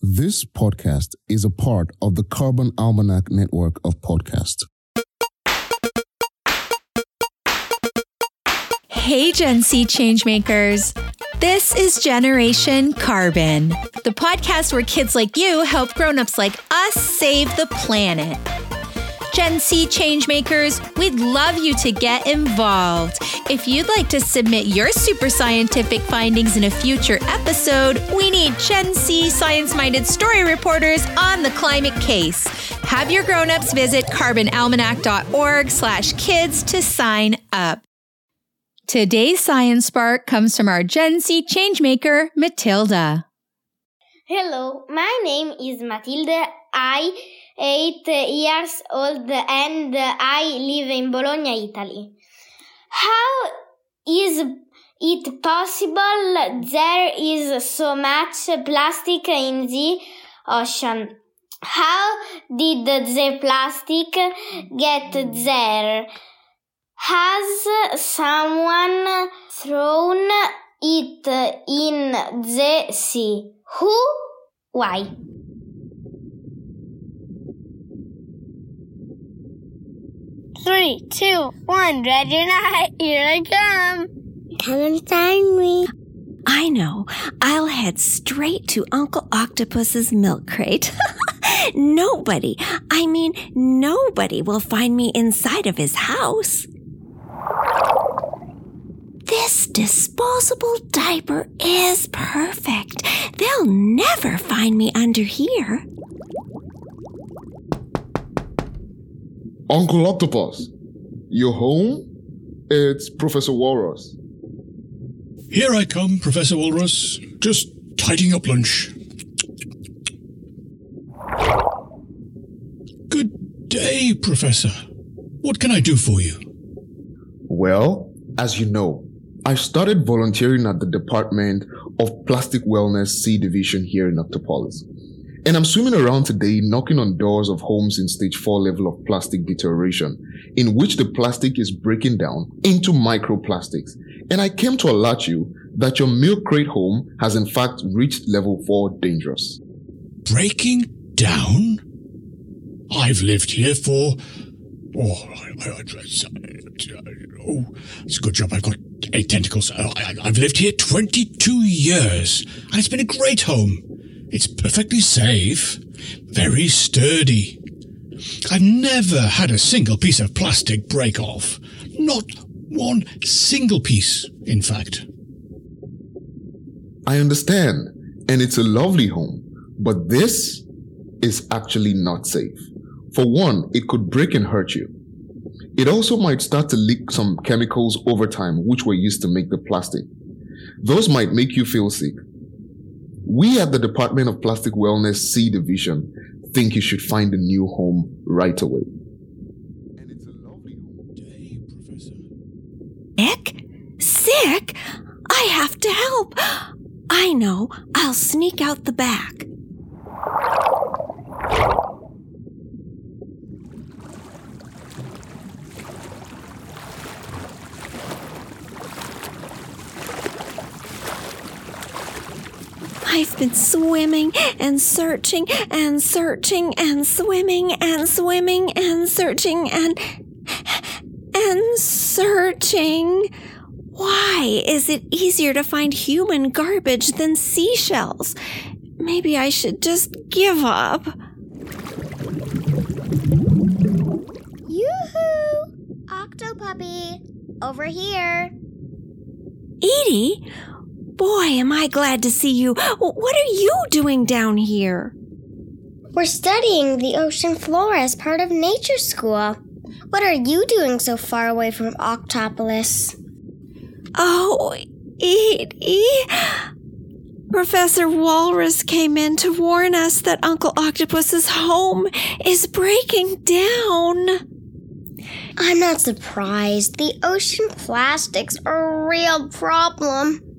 This podcast is a part of the Carbon Almanac network of podcasts. Hey, Gen C changemakers. This is Generation Carbon, the podcast where kids like you help grown-ups like us save the planet. Gen C changemakers, we'd love you to get involved. If you'd like to submit your super scientific findings in a future episode, we need Gen C science minded story reporters on the climate case. Have your grown-ups visit carbonalmanac.org slash kids to sign up. Today's Science Spark comes from our Gen C changemaker, Matilda. Hello, my name is Matilda. I eight years old and I live in Bologna, Italy. How is it possible there is so much plastic in the ocean? How did the plastic get there? Has someone thrown it in the sea? Who? Why? Three, two, one, ready or not, here I come. Come and find me. I know. I'll head straight to Uncle Octopus's milk crate. nobody, I mean, nobody will find me inside of his house. This disposable diaper is perfect. They'll never find me under here. Uncle Octopus, you home? It's Professor Walrus. Here I come, Professor Walrus. Just tidying up lunch. Good day, Professor. What can I do for you? Well, as you know, I started volunteering at the Department of Plastic Wellness C Division here in Octopolis. And I'm swimming around today knocking on doors of homes in stage 4 level of plastic deterioration, in which the plastic is breaking down into microplastics. And I came to alert you that your milk crate home has in fact reached level 4 dangerous. Breaking down? I've lived here for. Oh, I, I, oh, it's a good job I've got eight tentacles. Oh, I've lived here 22 years, and it's been a great home. It's perfectly safe, very sturdy. I've never had a single piece of plastic break off. Not one single piece, in fact. I understand, and it's a lovely home, but this is actually not safe. For one, it could break and hurt you. It also might start to leak some chemicals over time, which were used to make the plastic. Those might make you feel sick. We at the Department of Plastic Wellness C Division think you should find a new home right away. And it's a lovely home. Day, Professor. Sick? Sick? I have to help. I know. I'll sneak out the back. I've been swimming and searching and searching and swimming and swimming and searching and and searching. Why is it easier to find human garbage than seashells? Maybe I should just give up. Yoo-hoo! Octopoppy, over here. Edie, boy, am I glad to see you. What are you doing down here? We're studying the ocean floor as part of nature school. What are you doing so far away from Octopolis? Oh, Edie. Professor Walrus came in to warn us that Uncle Octopus's home is breaking down. I'm not surprised. The ocean plastics are a real problem.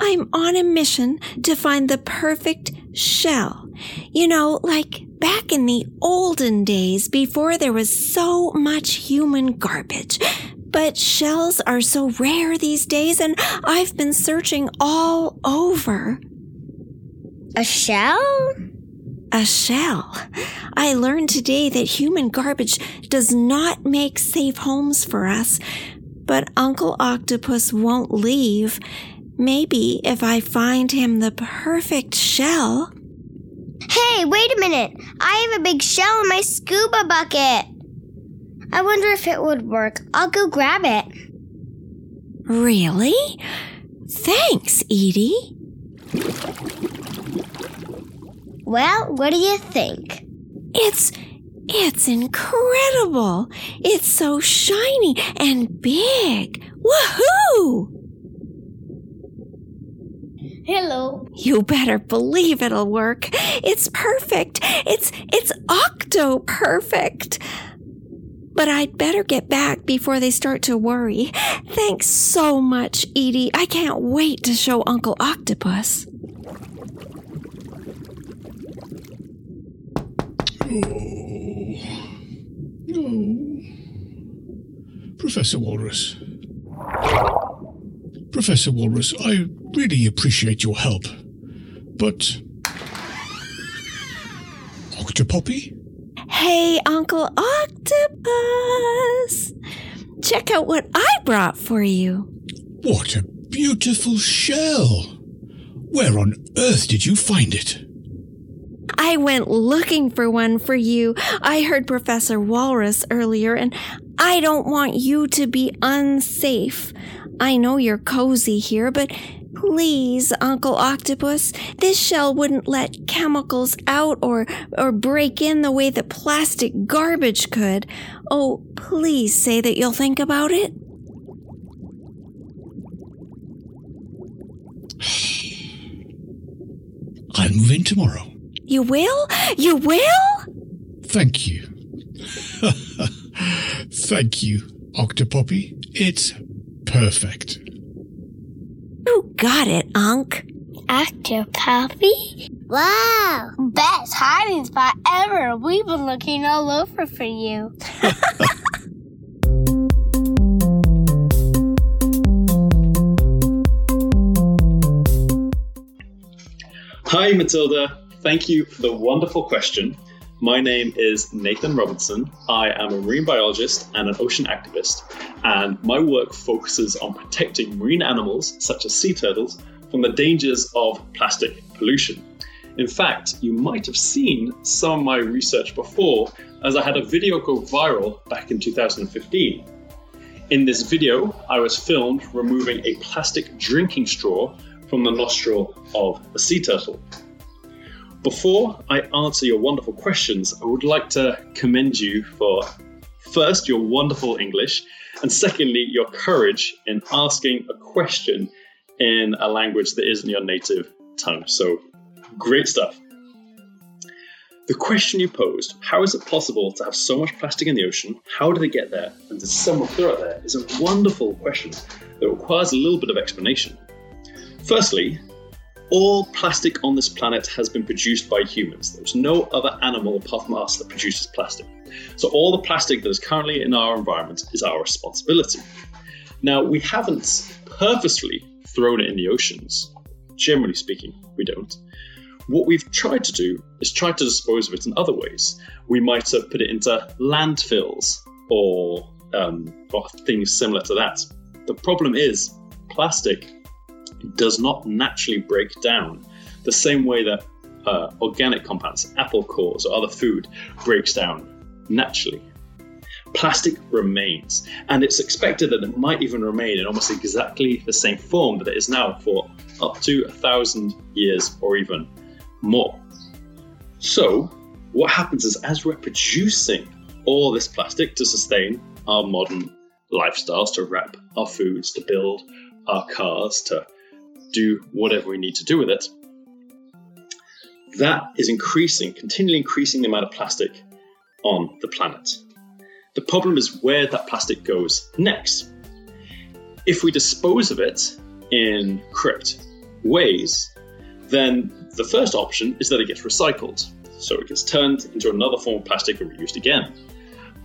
I'm on a mission to find the perfect shell. You know, like back in the olden days before there was so much human garbage. But shells are so rare these days, and I've been searching all over. A shell? a shell. I learned today that human garbage does not make safe homes for us, but Uncle Octopus won't leave. Maybe if I find him the perfect shell. Hey, wait a minute. I have a big shell in my scuba bucket. I wonder if it would work. I'll go grab it. Really? Thanks, Edie. Well, what do you think? It's it's incredible. It's so shiny and big. Woohoo! Hello. You better believe it'll work. It's perfect. It's it's octo perfect. But I'd better get back before they start to worry. Thanks so much, Edie. I can't wait to show Uncle Octopus. Oh. Professor Walrus. Professor Walrus, I really appreciate your help. But. Octopoppy? Hey, Uncle Octopus! Check out what I brought for you. What a beautiful shell! Where on earth did you find it? I went looking for one for you. I heard Professor Walrus earlier, and I don't want you to be unsafe. I know you're cozy here, but please, Uncle Octopus, this shell wouldn't let chemicals out or, or break in the way that plastic garbage could. Oh, please say that you'll think about it. I'll move in tomorrow. You will? You will? Thank you. Thank you, Octopoppy. It's perfect. You got it, Unc. Octopoppy? Wow! Best hiding spot ever. We've been looking all over for you. Hi, Matilda. Thank you for the wonderful question. My name is Nathan Robinson. I am a marine biologist and an ocean activist, and my work focuses on protecting marine animals, such as sea turtles, from the dangers of plastic pollution. In fact, you might have seen some of my research before, as I had a video go viral back in 2015. In this video, I was filmed removing a plastic drinking straw from the nostril of a sea turtle. Before I answer your wonderful questions, I would like to commend you for first your wonderful English, and secondly, your courage in asking a question in a language that isn't your native tongue. So, great stuff. The question you posed, how is it possible to have so much plastic in the ocean? How did it get there? And did someone throw it there? Is a wonderful question that requires a little bit of explanation. Firstly, all plastic on this planet has been produced by humans. There's no other animal apart from us that produces plastic. So all the plastic that is currently in our environment is our responsibility. Now, we haven't purposefully thrown it in the oceans. Generally speaking, we don't. What we've tried to do is try to dispose of it in other ways. We might have put it into landfills or, um, or things similar to that. The problem is, plastic does not naturally break down the same way that uh, organic compounds, apple cores, or other food breaks down naturally. Plastic remains, and it's expected that it might even remain in almost exactly the same form that it is now for up to a thousand years or even more. So, what happens is as we're producing all this plastic to sustain our modern lifestyles, to wrap our foods, to build our cars, to do whatever we need to do with it, that is increasing, continually increasing the amount of plastic on the planet. The problem is where that plastic goes next. If we dispose of it in correct ways, then the first option is that it gets recycled. So it gets turned into another form of plastic and reused again.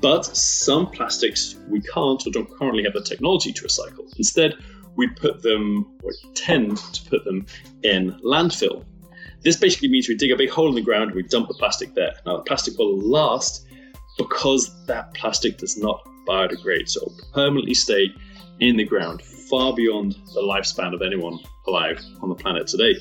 But some plastics we can't or don't currently have the technology to recycle. Instead, we put them, or tend to put them, in landfill. This basically means we dig a big hole in the ground and we dump the plastic there. Now, the plastic will last because that plastic does not biodegrade, so it'll permanently stay in the ground far beyond the lifespan of anyone alive on the planet today.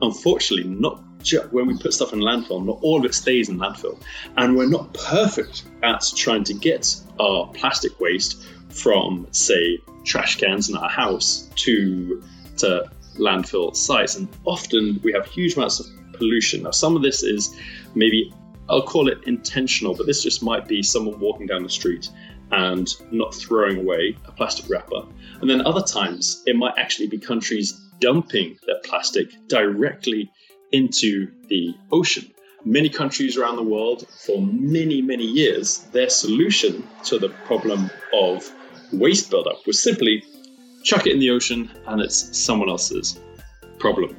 Unfortunately, not when we put stuff in landfill, not all of it stays in landfill, and we're not perfect at trying to get our plastic waste from, say, trash cans in our house to to landfill sites, and often we have huge amounts of pollution. Now, some of this is maybe I'll call it intentional, but this just might be someone walking down the street and not throwing away a plastic wrapper. And then other times, it might actually be countries dumping their plastic directly into the ocean. Many countries around the world, for many, many years, their solution to the problem of waste buildup was simply chuck it in the ocean and it's someone else's problem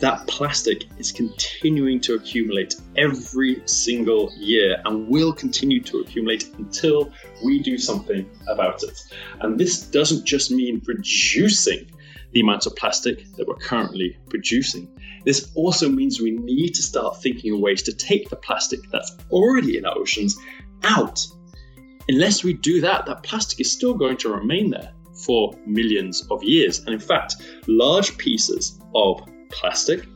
that plastic is continuing to accumulate every single year and will continue to accumulate until we do something about it. And this doesn't just mean reducing the amount of plastic that we're currently producing. This also means we need to start thinking of ways to take the plastic that's already in our oceans out. Unless we do that, that plastic is still going to remain there for millions of years. And in fact, large pieces of plastic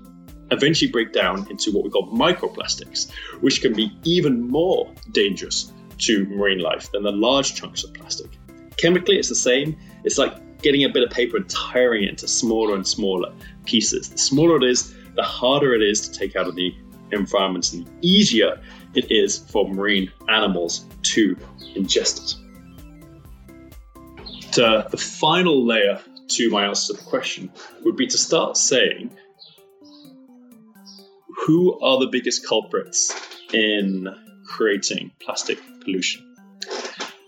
eventually break down into what we call microplastics, which can be even more dangerous to marine life than the large chunks of plastic. Chemically, it's the same. It's like getting a bit of paper and tearing it into smaller and smaller pieces. The smaller it is, the harder it is to take out of the environment and the easier it is for marine animals to ingest it. To the final layer to my answer to the question would be to start saying who are the biggest culprits in creating plastic pollution?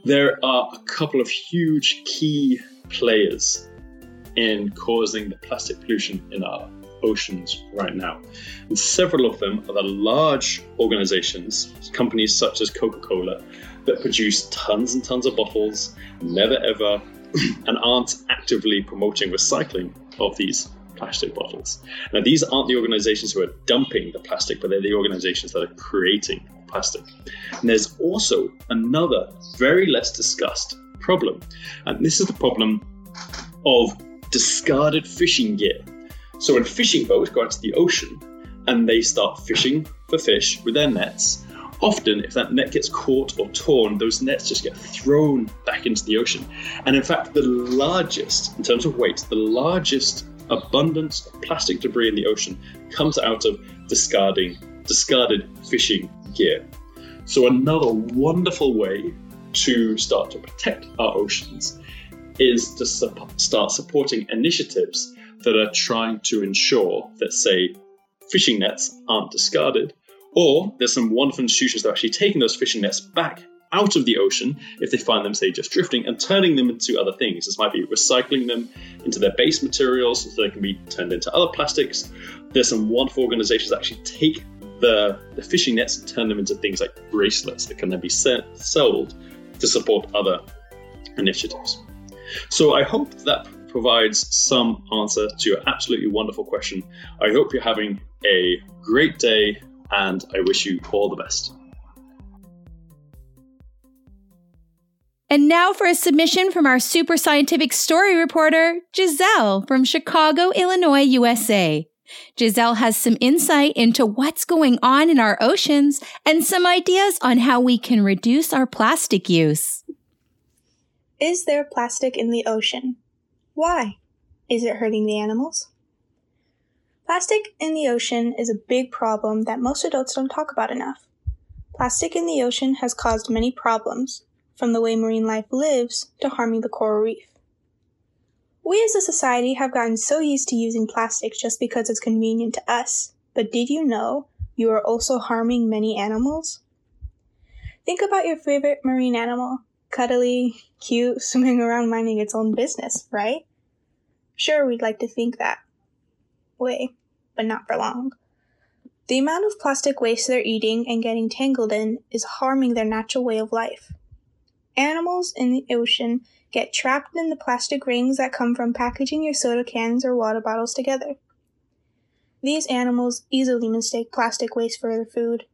There are a couple of huge key players in causing the plastic pollution in our oceans right now. And several of them are the large organizations, companies such as Coca Cola, that produce tons and tons of bottles, never ever, and aren't actively promoting recycling of these plastic bottles. Now, these aren't the organizations who are dumping the plastic, but they're the organizations that are creating plastic. And there's also another very less discussed problem, and this is the problem of discarded fishing gear. So, when fishing boats go out to the ocean and they start fishing for fish with their nets, often if that net gets caught or torn, those nets just get thrown back into the ocean. And in fact, the largest, in terms of weight, the largest abundance of plastic debris in the ocean comes out of discarding discarded fishing gear. So another wonderful way to start to protect our oceans is to su- start supporting initiatives that are trying to ensure that, say, fishing nets aren't discarded, or there's some wonderful institutions that are actually taking those fishing nets back out of the ocean if they find them, say, just drifting and turning them into other things. This might be recycling them into their base materials so they can be turned into other plastics. There's some wonderful organizations that actually take the, the fishing nets and turn them into things like bracelets that can then be sent, sold to support other initiatives. So I hope that provides some answer to your absolutely wonderful question. I hope you're having a great day and I wish you all the best. And now for a submission from our super scientific story reporter, Giselle from Chicago, Illinois, USA. Giselle has some insight into what's going on in our oceans and some ideas on how we can reduce our plastic use. Is there plastic in the ocean? Why? Is it hurting the animals? Plastic in the ocean is a big problem that most adults don't talk about enough. Plastic in the ocean has caused many problems, from the way marine life lives to harming the coral reef. We as a society have gotten so used to using plastic just because it's convenient to us, but did you know you are also harming many animals? Think about your favorite marine animal, cuddly, cute, swimming around minding its own business, right? Sure, we'd like to think that way, but not for long. The amount of plastic waste they're eating and getting tangled in is harming their natural way of life Animals in the ocean get trapped in the plastic rings that come from packaging your soda cans or water bottles together. These animals easily mistake plastic waste for their food.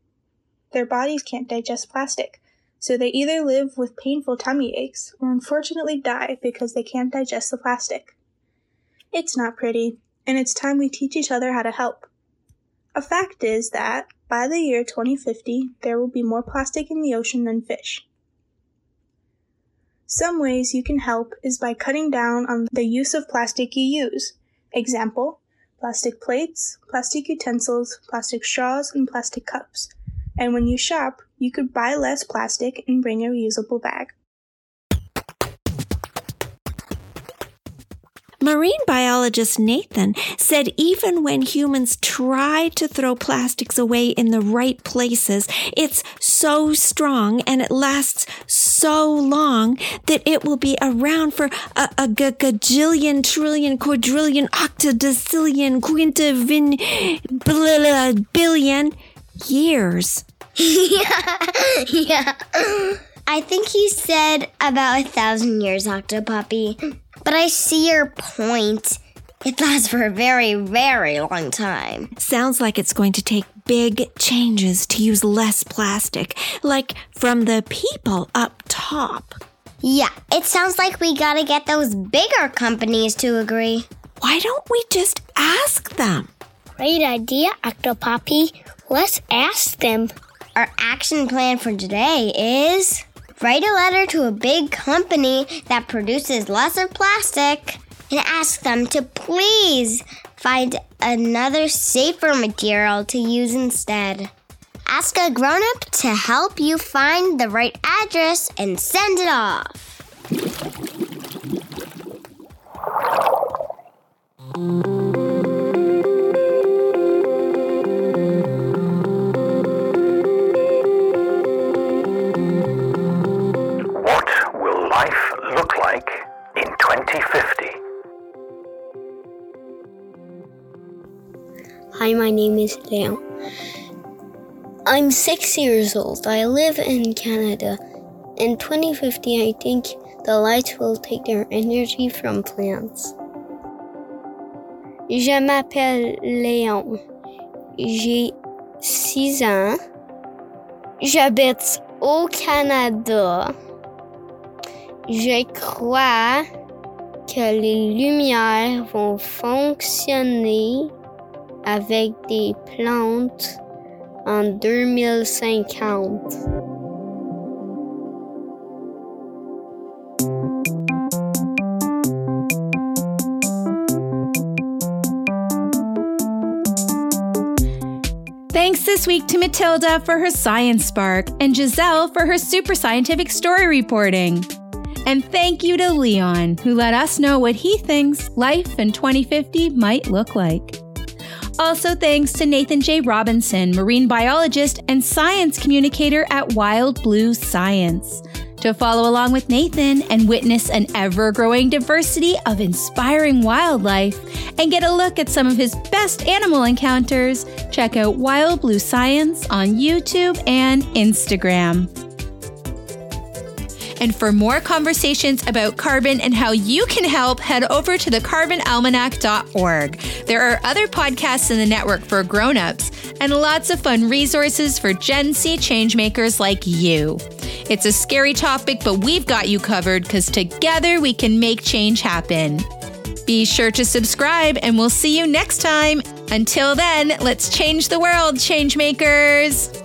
Their bodies can't digest plastic, so they either live with painful tummy aches or unfortunately die because they can't digest the plastic. It's not pretty, and it's time we teach each other how to help. A fact is that by the year 2050, there will be more plastic in the ocean than fish. Some ways you can help is by cutting down on the use of plastic you use. Example, plastic plates, plastic utensils, plastic straws, and plastic cups. And when you shop, you could buy less plastic and bring a reusable bag. Marine biologist Nathan said even when humans try to throw plastics away in the right places, it's so strong and it lasts so long that it will be around for a, a g- gajillion, trillion, quadrillion, octodecillion, quintavin, billion years. yeah, yeah. I think he said about a thousand years, Octopoppy. But I see your point. It lasts for a very, very long time. Sounds like it's going to take big changes to use less plastic, like from the people up top. Yeah, it sounds like we gotta get those bigger companies to agree. Why don't we just ask them? Great idea, Octopoppy. Let's ask them. Our action plan for today is write a letter to a big company that produces lots of plastic and ask them to please find another safer material to use instead. Ask a grown up to help you find the right address and send it off. My name is Leo. I'm six years old. I live in Canada. In 2050, I think the lights will take their energy from plants. Je m'appelle Léon. J'ai 6 ans. J'habite au Canada. Je crois que les lumières vont fonctionner avec des plantes en 2050. Thanks this week to Matilda for her science spark and Giselle for her super scientific story reporting. And thank you to Leon, who let us know what he thinks life in 2050 might look like. Also, thanks to Nathan J. Robinson, marine biologist and science communicator at Wild Blue Science. To follow along with Nathan and witness an ever growing diversity of inspiring wildlife and get a look at some of his best animal encounters, check out Wild Blue Science on YouTube and Instagram. And for more conversations about carbon and how you can help, head over to thecarbonalmanac.org. There are other podcasts in the network for grown-ups and lots of fun resources for Gen C changemakers like you. It's a scary topic, but we've got you covered because together we can make change happen. Be sure to subscribe and we'll see you next time. Until then, let's change the world, changemakers.